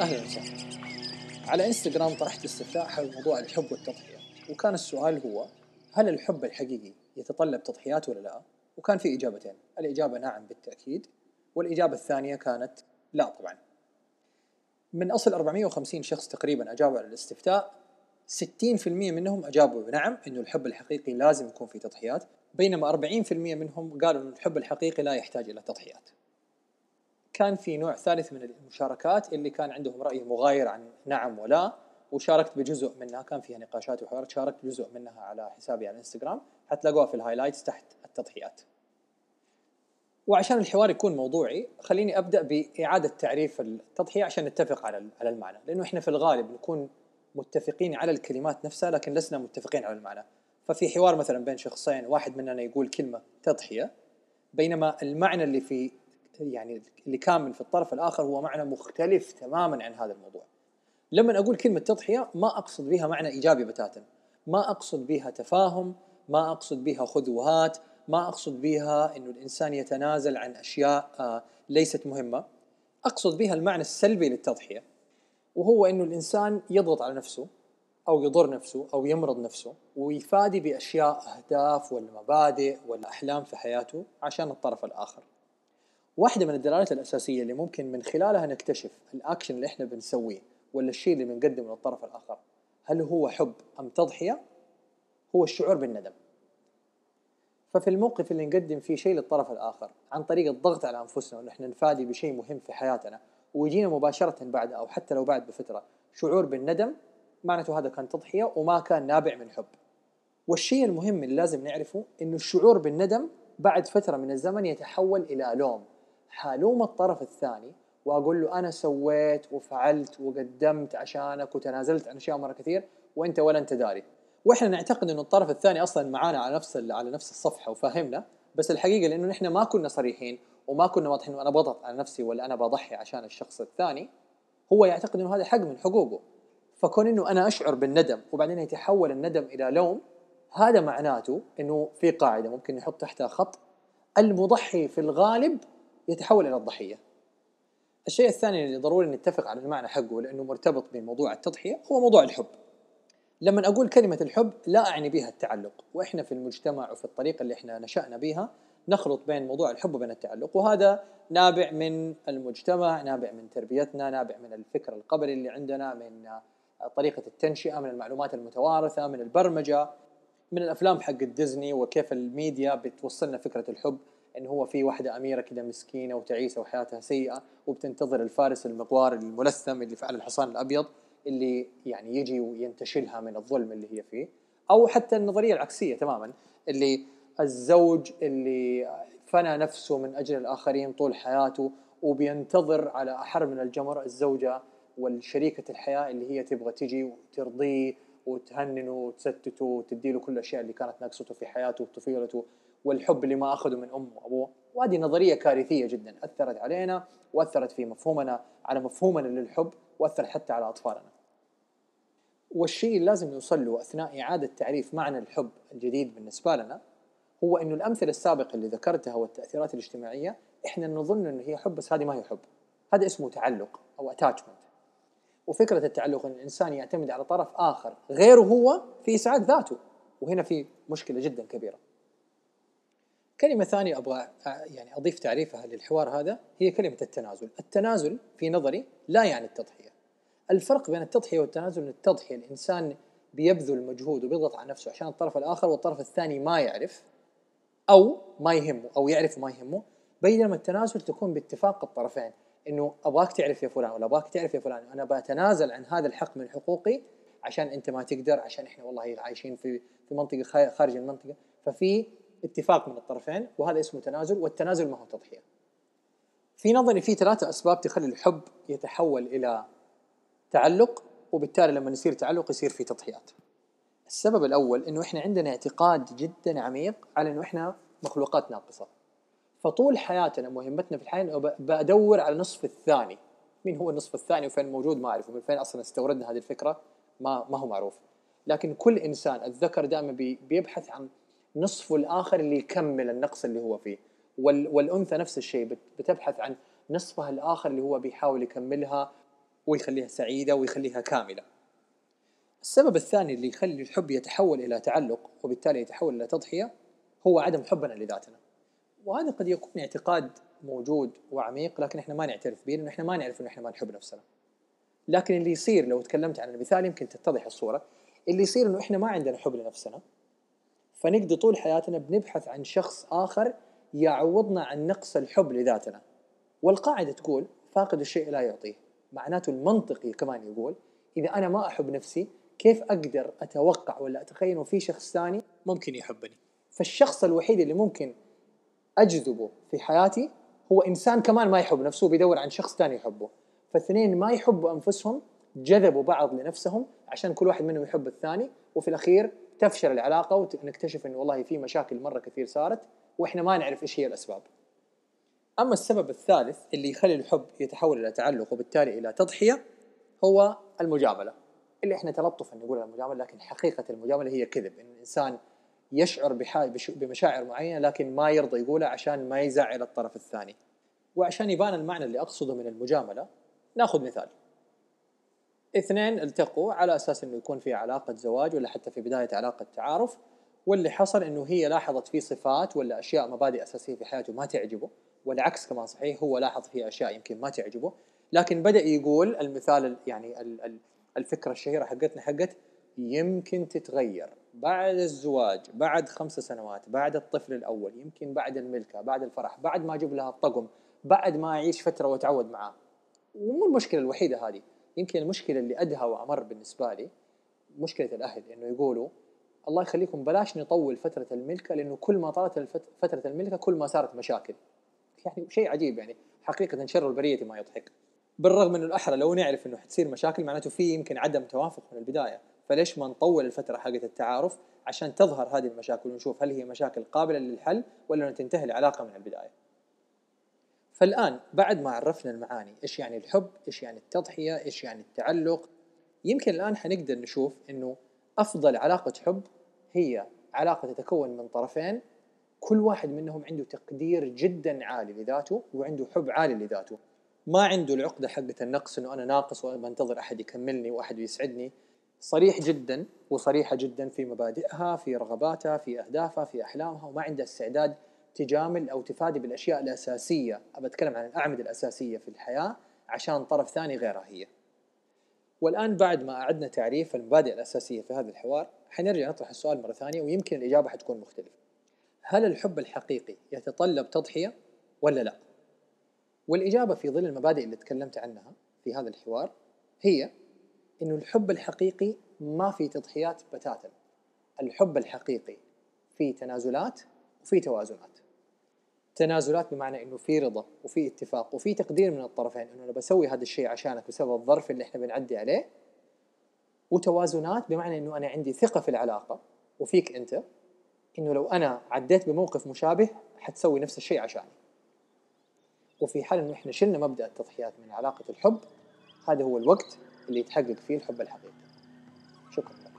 أهلا وسهلا. على إنستغرام طرحت استفتاء حول موضوع الحب والتضحيه وكان السؤال هو هل الحب الحقيقي يتطلب تضحيات ولا لا؟ وكان في إجابتين. الإجابة نعم بالتأكيد والإجابة الثانية كانت لا طبعا. من أصل 450 شخص تقريبا أجابوا على الاستفتاء. 60% منهم أجابوا بنعم إنه الحب الحقيقي لازم يكون في تضحيات بينما 40% منهم قالوا إنه الحب الحقيقي لا يحتاج إلى تضحيات. كان في نوع ثالث من المشاركات اللي كان عندهم رأي مغاير عن نعم ولا وشاركت بجزء منها. كان فيها نقاشات وحوارات شاركت جزء منها على حسابي على الانستغرام حتلاقوها في الهايلايتس تحت التضحيات. وعشان الحوار يكون موضوعي خليني أبدأ بإعادة تعريف التضحية عشان نتفق على على المعنى. لأنه إحنا في الغالب نكون متفقين على الكلمات نفسها لكن لسنا متفقين على المعنى. ففي حوار مثلا بين شخصين واحد مننا يقول كلمة تضحية بينما المعنى اللي في يعني اللي كامل في الطرف الآخر هو معنى مختلف تماما عن هذا الموضوع. لما أقول كلمة تضحية ما أقصد بها معنى إيجابي بتاتا. ما أقصد بها تفاهم، ما أقصد بها خذ وهات، ما أقصد بها إنه الإنسان يتنازل عن أشياء آه، ليست مهمة. أقصد بها المعنى السلبي للتضحية وهو إنه الإنسان يضغط على نفسه أو يضر نفسه أو يمرض نفسه ويفادي بأشياء أهداف ولا مبادئ ولا احلام في حياته عشان الطرف الآخر. واحدة من الدلالات الأساسية اللي ممكن من خلالها نكتشف الأكشن اللي إحنا بنسويه ولا الشيء اللي بنقدمه للطرف الآخر. هل هو حب أم تضحية؟ هو الشعور بالندم. ففي الموقف اللي نقدم فيه شيء للطرف الآخر عن طريق الضغط على أنفسنا وإن إحنا نفادي بشيء مهم في حياتنا ويجينا مباشرة بعد أو حتى لو بعد بفترة شعور بالندم معناته هذا كان تضحية وما كان نابع من حب. والشيء المهم اللي لازم نعرفه إنه الشعور بالندم بعد فترة من الزمن يتحول إلى لوم حالوم الطرف الثاني وأقول له أنا سويت وفعلت وقدمت عشانك وتنازلت عن أشياء مرة كثير وأنت ولا انت داري وإحنا نعتقد إنه الطرف الثاني أصلا معانا على نفس على نفس الصفحة وفاهمنا بس الحقيقة لأنه نحن ما كنا صريحين وما كنا واضحين أنا بضغط على نفسي ولا أنا بضحي عشان الشخص الثاني هو يعتقد إنه هذا حق من حقوقه. فكون إنه أنا أشعر بالندم وبعدين يتحول الندم إلى لوم هذا معناته إنه في قاعدة ممكن نحط تحتها خط. المضحي في الغالب يتحول إلى الضحية. الشيء الثاني اللي ضروري نتفق على المعنى حقه لأنه مرتبط بموضوع التضحية هو موضوع الحب. لما أقول كلمة الحب لا أعني بها التعلق، وإحنا في المجتمع وفي الطريقة اللي إحنا نشأنا بها نخلط بين موضوع الحب وبين التعلق، وهذا نابع من المجتمع، نابع من تربيتنا، نابع من الفكر القبلي اللي عندنا، من طريقة التنشئة، من المعلومات المتوارثة، من البرمجة، من الأفلام حق ديزني وكيف الميديا بتوصلنا فكرة الحب إن هو في واحدة أميرة كذا مسكينة وتعيسه وحياتها سيئة وبتنتظر الفارس المغوار الملثم اللي على الحصان الأبيض اللي يعني يجي وينتشلها من الظلم اللي هي فيه. أو حتى النظرية العكسية تماما اللي الزوج اللي فنى نفسه من أجل الآخرين طول حياته وبينتظر على أحر من الجمر الزوجة والشريكة الحياة اللي هي تبغى تجي وترضيه وتهننه وتستته وتدي له كل الأشياء اللي كانت ناقصته في حياته وطفولته والحب اللي ما أخذه من أمه وأبوه وهذه نظرية كارثية جدا أثرت علينا وأثرت في مفهومنا على مفهومنا للحب وأثرت حتى على أطفالنا. والشيء اللي لازم نوصل له أثناء إعادة تعريف معنى الحب الجديد بالنسبة لنا هو إنه الأمثلة السابقة اللي ذكرتها والتأثيرات الاجتماعية إحنا نظن إنه هي حب بس هذه ما هي حب. هذا اسمه تعلق أو اتاتشمنت. وفكرة التعلق إن الإنسان يعتمد على طرف آخر غيره هو في إسعاد ذاته وهنا في مشكلة جدا كبيرة. كلمة ثانية أبغى يعني أضيف تعريفها للحوار هذا هي كلمة التنازل، التنازل في نظري لا يعني التضحية. الفرق بين التضحية والتنازل أن التضحية الإنسان بيبذل مجهود وبيضغط على نفسه عشان الطرف الآخر والطرف الثاني ما يعرف أو ما يهمه أو يعرف وما يهمه، بينما التنازل تكون باتفاق الطرفين، إنه أبغاك تعرف يا فلان ولا أبغاك تعرف يا فلان أنا بتنازل عن هذا الحق من حقوقي عشان أنت ما تقدر عشان إحنا والله عايشين في في منطقة خارج المنطقة. ففي اتفاق من الطرفين وهذا اسمه تنازل والتنازل ما هو تضحية. في نظري في ثلاثة أسباب تخلي الحب يتحول إلى تعلق وبالتالي لما يصير تعلق يصير في تضحيات. السبب الأول إنه إحنا عندنا اعتقاد جدا عميق على إنه إحنا مخلوقات ناقصة. فطول حياتنا مهمتنا في الحياة بدور على النصف الثاني. مين هو النصف الثاني وفين موجود ما أعرف ومن فين أصلا استوردنا هذه الفكرة ما ما هو معروف. لكن كل إنسان الذكر دائما بيبحث عن نصفه الآخر اللي يكمل النقص اللي هو فيه. والأنثى نفس الشيء بتبحث عن نصفها الآخر اللي هو بيحاول يكملها ويخليها سعيدة ويخليها كاملة. السبب الثاني اللي يخلي الحب يتحول إلى تعلق وبالتالي يتحول إلى تضحية هو عدم حبنا لذاتنا. وهذا قد يكون اعتقاد موجود وعميق لكن إحنا ما نعترف به لأنه إحنا ما نعرف إنه إحنا ما نحب نفسنا. لكن اللي يصير لو تكلمت عن المثال يمكن تتضح الصورة. اللي يصير إنه إحنا ما عندنا حب لنفسنا فنقضي طول حياتنا بنبحث عن شخص آخر يعوضنا عن نقص الحب لذاتنا. والقاعدة تقول فاقد الشيء لا يعطيه. معناته المنطقي كمان يقول إذا أنا ما أحب نفسي كيف أقدر أتوقع ولا أتخيل إنه في شخص ثاني ممكن يحبني؟ فالشخص الوحيد اللي ممكن أجذبه في حياتي هو إنسان كمان ما يحب نفسه بيدور عن شخص ثاني يحبه. فالاثنين ما يحبوا أنفسهم جذبوا بعض لنفسهم عشان كل واحد منهم يحب الثاني وفي الأخير تفشل العلاقة ونكتشف انه والله في مشاكل مرة كثير صارت وإحنا ما نعرف إيش هي الأسباب. أما السبب الثالث اللي يخلي الحب يتحول إلى تعلق وبالتالي إلى تضحية هو المجاملة. اللي إحنا تلطفا نقول المجاملة لكن حقيقة المجاملة هي كذب إن الإنسان يشعر بمشاعر معينة لكن ما يرضى يقولها عشان ما يزعل الطرف الثاني. وعشان يبان المعنى اللي أقصده من المجاملة نأخذ مثال. اثنين التقوا على أساس إنه يكون في علاقة زواج ولا حتى في بداية علاقة تعارف. واللي حصل إنه هي لاحظت فيه صفات ولا أشياء مبادئ أساسية في حياته ما تعجبه والعكس كمان صحيح هو لاحظ فيه أشياء يمكن ما تعجبه. لكن بدأ يقول المثال يعني الفكرة الشهيرة حقتنا حقت يمكن تتغير بعد الزواج بعد خمس سنوات بعد الطفل الأول يمكن بعد الملكة بعد الفرح بعد ما أجيب لها الطقم بعد ما اعيش فترة واتعود معاه. ومو المشكلة الوحيدة هذه. يمكن المشكلة اللي أدهى وأمر بالنسبة لي مشكلة الأهل إنه يقولوا الله يخليكم بلاش نطول فترة الملكة لأنه كل ما طالت فترة الملكة كل ما صارت مشاكل. يعني شيء عجيب يعني حقيقة شر البرية ما يضحك. بالرغم إنه الأحرى لو نعرف إنه حتصير مشاكل معناته في يمكن عدم توافق من البداية. فليش ما نطول الفترة حقت التعارف عشان تظهر هذه المشاكل ونشوف هل هي مشاكل قابلة للحل ولا تنتهي العلاقة من البداية؟ فالآن بعد ما عرفنا المعاني إيش يعني الحب؟ إيش يعني التضحية؟ إيش يعني التعلق؟ يمكن الآن حنقدر نشوف إنه أفضل علاقة حب هي علاقة تتكون من طرفين كل واحد منهم عنده تقدير جدا عالي لذاته وعنده حب عالي لذاته. ما عنده العقدة حقة النقص إنه أنا ناقص وبنتظر أحد يكملني وأحد يسعدني. صريح جدا وصريحة جدا في مبادئها في رغباتها في أهدافها في أحلامها وما عندها استعداد تجامل أو تفادي بالأشياء الأساسية. أبى أتكلم عن الأعمدة الأساسية في الحياة عشان طرف ثاني غيرها هي. والآن بعد ما أعدنا تعريف المبادئ الأساسية في هذا الحوار حنرجع نطرح السؤال مرة ثانية ويمكن الإجابة حتكون مختلفة. هل الحب الحقيقي يتطلب تضحية ولا لا؟ والإجابة في ظل المبادئ اللي تكلمت عنها في هذا الحوار هي إنه الحب الحقيقي ما في تضحيات بتاتا. الحب الحقيقي في تنازلات وفي توازنات. تنازلات بمعنى إنه في رضا وفي اتفاق وفي تقدير من الطرفين إنه أنا بسوي هذا الشيء عشانك بسبب الظرف اللي إحنا بنعدي عليه وتوازنات بمعنى إنه أنا عندي ثقة في العلاقة وفيك أنت إنه لو أنا عديت بموقف مشابه حتسوي نفس الشيء عشاني. وفي حال إنه إحنا شلنا مبدأ التضحيات من علاقة الحب هذا هو الوقت اللي يتحقق فيه الحب الحقيقي. شكرا.